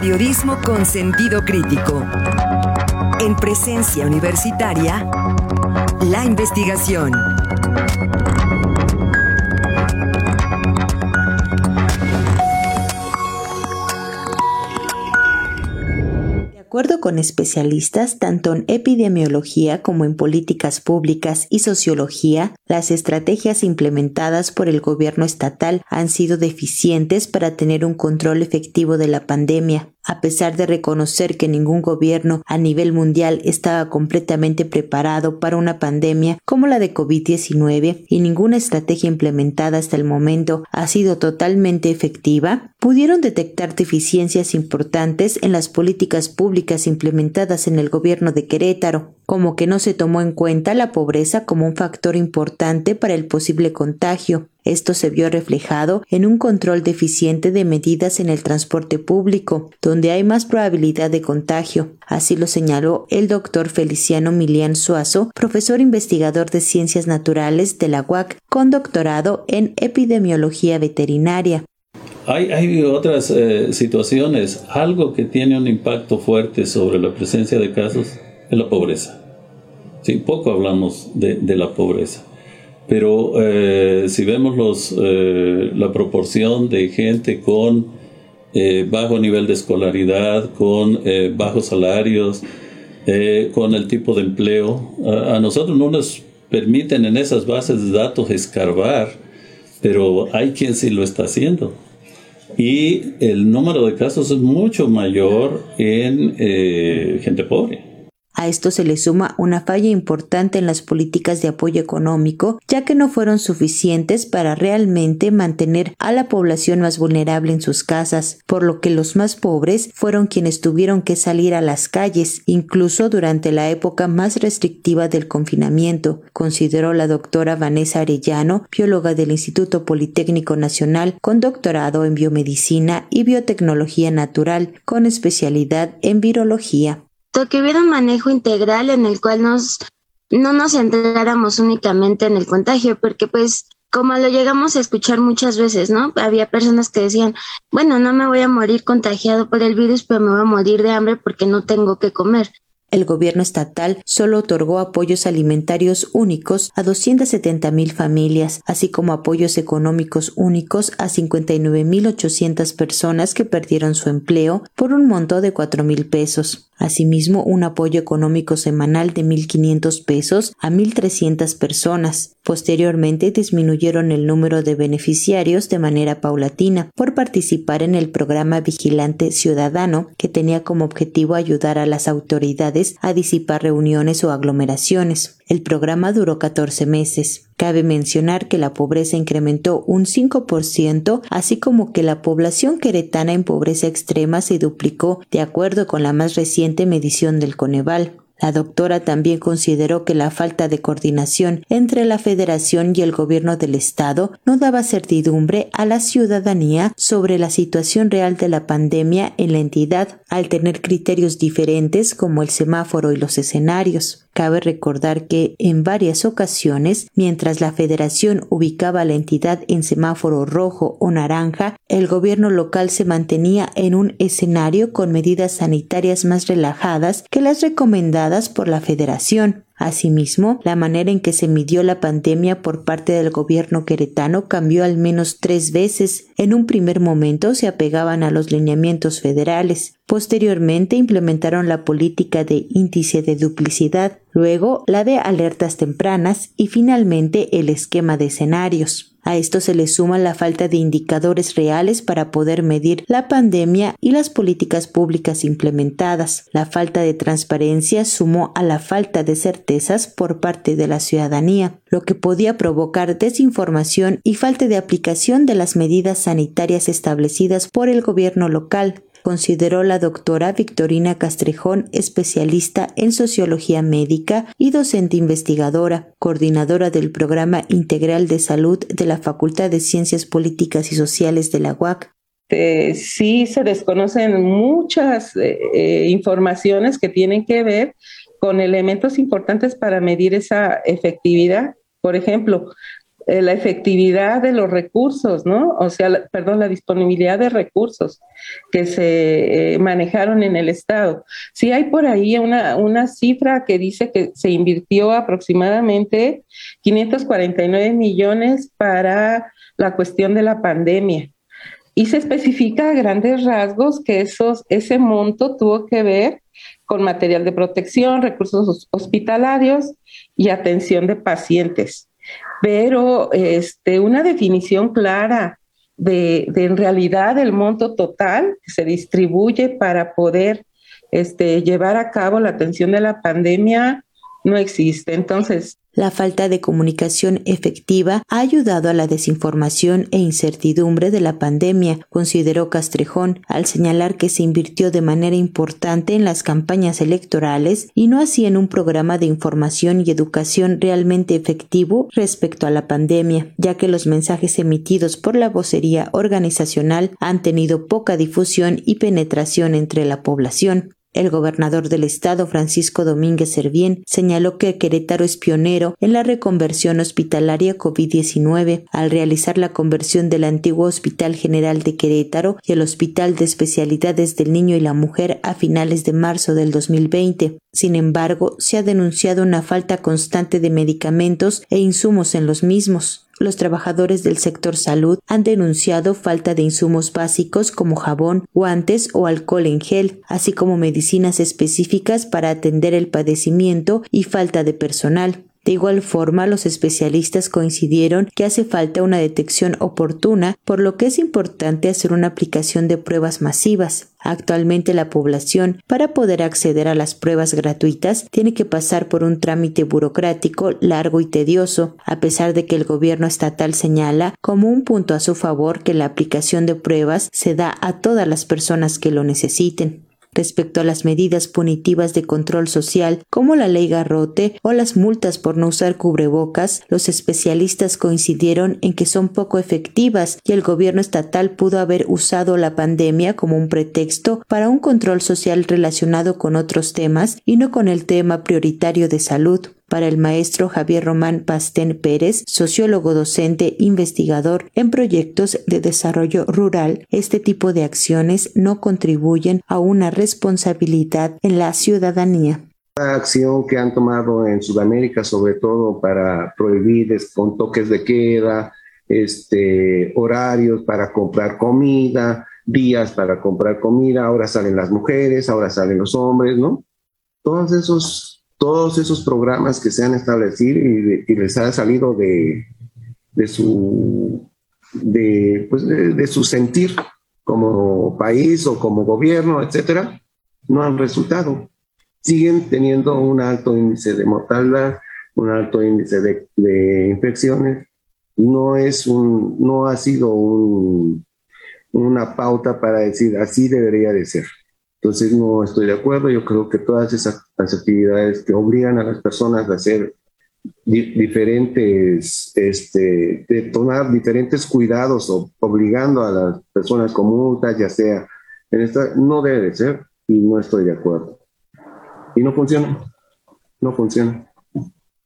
Periodismo con sentido crítico. En presencia universitaria, la investigación. Acuerdo con especialistas, tanto en epidemiología como en políticas públicas y sociología, las estrategias implementadas por el gobierno estatal han sido deficientes para tener un control efectivo de la pandemia. A pesar de reconocer que ningún gobierno a nivel mundial estaba completamente preparado para una pandemia como la de COVID-19 y ninguna estrategia implementada hasta el momento ha sido totalmente efectiva, pudieron detectar deficiencias importantes en las políticas públicas implementadas en el gobierno de Querétaro, como que no se tomó en cuenta la pobreza como un factor importante para el posible contagio. Esto se vio reflejado en un control deficiente de medidas en el transporte público, donde hay más probabilidad de contagio. Así lo señaló el doctor Feliciano Milian Suazo, profesor investigador de ciencias naturales de la UAC, con doctorado en epidemiología veterinaria. Hay, otras eh, situaciones. Algo que tiene un impacto fuerte sobre la presencia de casos es la pobreza. Sí, poco hablamos de, la pobreza. Pero eh, si vemos los, eh, la proporción de gente con eh, bajo nivel de escolaridad, con bajos salarios, con el tipo de empleo, a, a, nosotros no nos permiten en esas bases de datos escarbar, pero hay quien sí lo está haciendo. Y el número de casos es mucho mayor en gente pobre. A esto se le suma una falla importante en las políticas de apoyo económico, ya que no fueron suficientes para realmente mantener a la población más vulnerable en sus casas, por lo que los más pobres fueron quienes tuvieron que salir a las calles, incluso durante la época más restrictiva del confinamiento, consideró la doctora Vanessa Arellano, bióloga del Instituto Politécnico Nacional, con doctorado en biomedicina y biotecnología natural, con especialidad en virología que hubiera un manejo integral en el cual nos, no nos centráramos únicamente en el contagio, porque pues como lo llegamos a escuchar muchas veces, ¿no? Había personas que decían, bueno, no me voy a morir contagiado por el virus, pero me voy a morir de hambre porque no tengo que comer. El gobierno estatal solo otorgó apoyos alimentarios únicos a 270 mil familias, así como apoyos económicos únicos a 59.800 personas que perdieron su empleo por un monto de 4 mil pesos. Asimismo, un apoyo económico semanal de 1.500 pesos a 1.300 personas. Posteriormente disminuyeron el número de beneficiarios de manera paulatina por participar en el programa Vigilante Ciudadano, que tenía como objetivo ayudar a las autoridades a disipar reuniones o aglomeraciones. El programa duró 14 meses. Cabe mencionar que la pobreza incrementó un 5%, así como que la población queretana en pobreza extrema se duplicó de acuerdo con la más reciente medición del Coneval. La doctora también consideró que la falta de coordinación entre la Federación y el gobierno del Estado no daba certidumbre a la ciudadanía sobre la situación real de la pandemia en la entidad, al tener criterios diferentes como el semáforo y los escenarios. Cabe recordar que en varias ocasiones, mientras la federación ubicaba a la entidad en semáforo rojo o naranja, el gobierno local se mantenía en un escenario con medidas sanitarias más relajadas que las recomendadas por la federación. Asimismo, la manera en que se midió la pandemia por parte del gobierno queretano cambió al menos tres veces. En un primer momento se apegaban a los lineamientos federales. Posteriormente implementaron la política de índice de duplicidad, luego la de alertas tempranas y finalmente el esquema de escenarios. A esto se le suma la falta de indicadores reales para poder medir la pandemia y las políticas públicas implementadas. La falta de transparencia sumó a la falta de certezas por parte de la ciudadanía, lo que podía provocar desinformación y falta de aplicación de las medidas sanitarias establecidas por el gobierno local, consideró la doctora Victorina Castrejón, especialista en sociología médica y docente investigadora, coordinadora del Programa Integral de Salud de la Facultad de Ciencias Políticas y Sociales de la UAC. Eh, sí se desconocen muchas eh, eh, informaciones que tienen que ver con elementos importantes para medir esa efectividad. Por ejemplo, eh, la efectividad de los recursos, ¿no? O sea, perdón, la disponibilidad de recursos que se eh, manejaron en el Estado. Sí hay por ahí una, una cifra que dice que se invirtió aproximadamente 549 millones para la cuestión de la pandemia. Y se especifica a grandes rasgos que esos, ese monto tuvo que ver con material de protección, recursos hospitalarios y atención de pacientes. Pero este, una definición clara de, de en realidad el monto total que se distribuye para poder este, llevar a cabo la atención de la pandemia no existe. Entonces, la falta de comunicación efectiva ha ayudado a la desinformación e incertidumbre de la pandemia, consideró Castrejón, al señalar que se invirtió de manera importante en las campañas electorales y no así en un programa de información y educación realmente efectivo respecto a la pandemia, ya que los mensajes emitidos por la vocería organizacional han tenido poca difusión y penetración entre la población. El gobernador del estado, Francisco Domínguez Servién, señaló que Querétaro es pionero en la reconversión hospitalaria COVID-19 al realizar la conversión del antiguo Hospital General de Querétaro y el Hospital de Especialidades del Niño y la Mujer a finales de marzo del 2020. Sin embargo, se ha denunciado una falta constante de medicamentos e insumos en los mismos los trabajadores del sector salud han denunciado falta de insumos básicos como jabón, guantes o alcohol en gel, así como medicinas específicas para atender el padecimiento y falta de personal. De igual forma, los especialistas coincidieron que hace falta una detección oportuna, por lo que es importante hacer una aplicación de pruebas masivas. Actualmente la población, para poder acceder a las pruebas gratuitas, tiene que pasar por un trámite burocrático largo y tedioso, a pesar de que el gobierno estatal señala como un punto a su favor que la aplicación de pruebas se da a todas las personas que lo necesiten respecto a las medidas punitivas de control social como la ley garrote o las multas por no usar cubrebocas, los especialistas coincidieron en que son poco efectivas y el gobierno estatal pudo haber usado la pandemia como un pretexto para un control social relacionado con otros temas y no con el tema prioritario de salud para el maestro Javier Román Pastén Pérez, sociólogo docente investigador en proyectos de desarrollo rural, este tipo de acciones no contribuyen a una responsabilidad en la ciudadanía. Acción que han tomado en Sudamérica, sobre todo para prohibir con toques de queda, este, horarios para comprar comida, días para comprar comida, ahora salen las mujeres, ahora salen los hombres, ¿no? Todos esos todos esos programas que se han establecido y, les ha salido de, su, de, pues de, su sentir como país o como gobierno, etcétera, no han resultado. Siguen teniendo un alto índice de mortalidad, un alto índice de, infecciones. No, es un, no ha sido un, una pauta para decir así debería de ser. Entonces no estoy de acuerdo. Yo creo que todas esas actividades que obligan a las personas a hacer diferentes, este, de tomar diferentes cuidados o obligando a las personas con multas, ya sea en esta, no debe de ser y no estoy de acuerdo. Y no funciona, no funciona.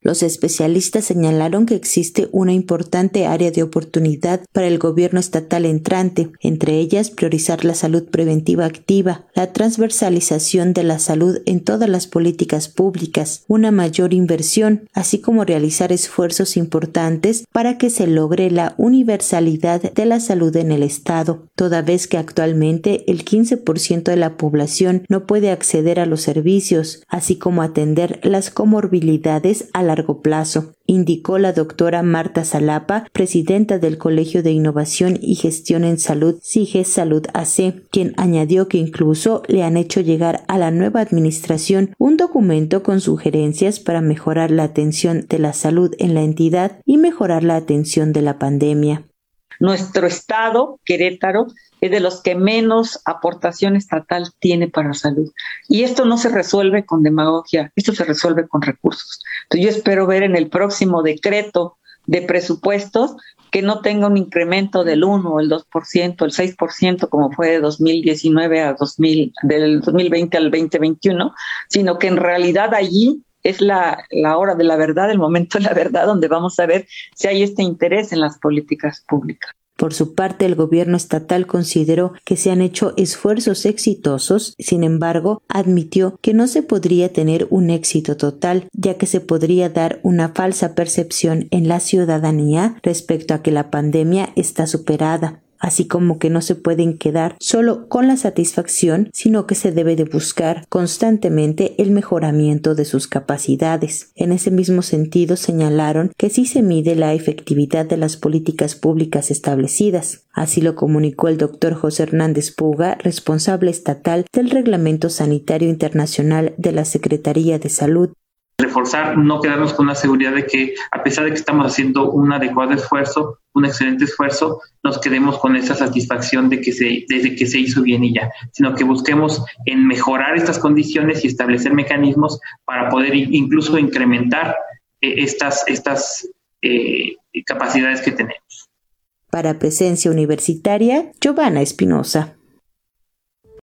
Los especialistas señalaron que existe una importante área de oportunidad para el gobierno estatal entrante, entre ellas priorizar la salud preventiva activa, la transversalización de la salud en todas las políticas públicas, una mayor inversión, así como realizar esfuerzos importantes para que se logre la universalidad de la salud en el Estado, toda vez que actualmente el 15% de la población no puede acceder a los servicios, así como atender las comorbilidades a la largo plazo, indicó la doctora Marta Salapa, presidenta del Colegio de Innovación y Gestión en Salud, SIGE Salud AC, quien añadió que incluso le han hecho llegar a la nueva administración un documento con sugerencias para mejorar la atención de la salud en la entidad y mejorar la atención de la pandemia. Nuestro estado, Querétaro, es de los que menos aportación estatal tiene para salud. Y esto no se resuelve con demagogia, esto se resuelve con recursos. Entonces yo espero ver en el próximo decreto de presupuestos que no tenga un incremento del 1, el 2%, el 6%, como fue de 2019 a 2000, del 2020 al 2021, sino que en realidad allí es la, la hora de la verdad, el momento de la verdad, donde vamos a ver si hay este interés en las políticas públicas. Por su parte, el gobierno estatal consideró que se han hecho esfuerzos exitosos, sin embargo, admitió que no se podría tener un éxito total, ya que se podría dar una falsa percepción en la ciudadanía respecto a que la pandemia está superada así como que no se pueden quedar solo con la satisfacción, sino que se debe de buscar constantemente el mejoramiento de sus capacidades. En ese mismo sentido señalaron que sí se mide la efectividad de las políticas públicas establecidas. Así lo comunicó el doctor José Hernández Puga, responsable estatal del Reglamento Sanitario Internacional de la Secretaría de Salud reforzar, no quedarnos con la seguridad de que a pesar de que estamos haciendo un adecuado esfuerzo, un excelente esfuerzo, nos quedemos con esa satisfacción de que se, desde que se hizo bien y ya, sino que busquemos en mejorar estas condiciones y establecer mecanismos para poder incluso incrementar eh, estas, estas eh, capacidades que tenemos. Para Presencia Universitaria, Giovanna Espinosa.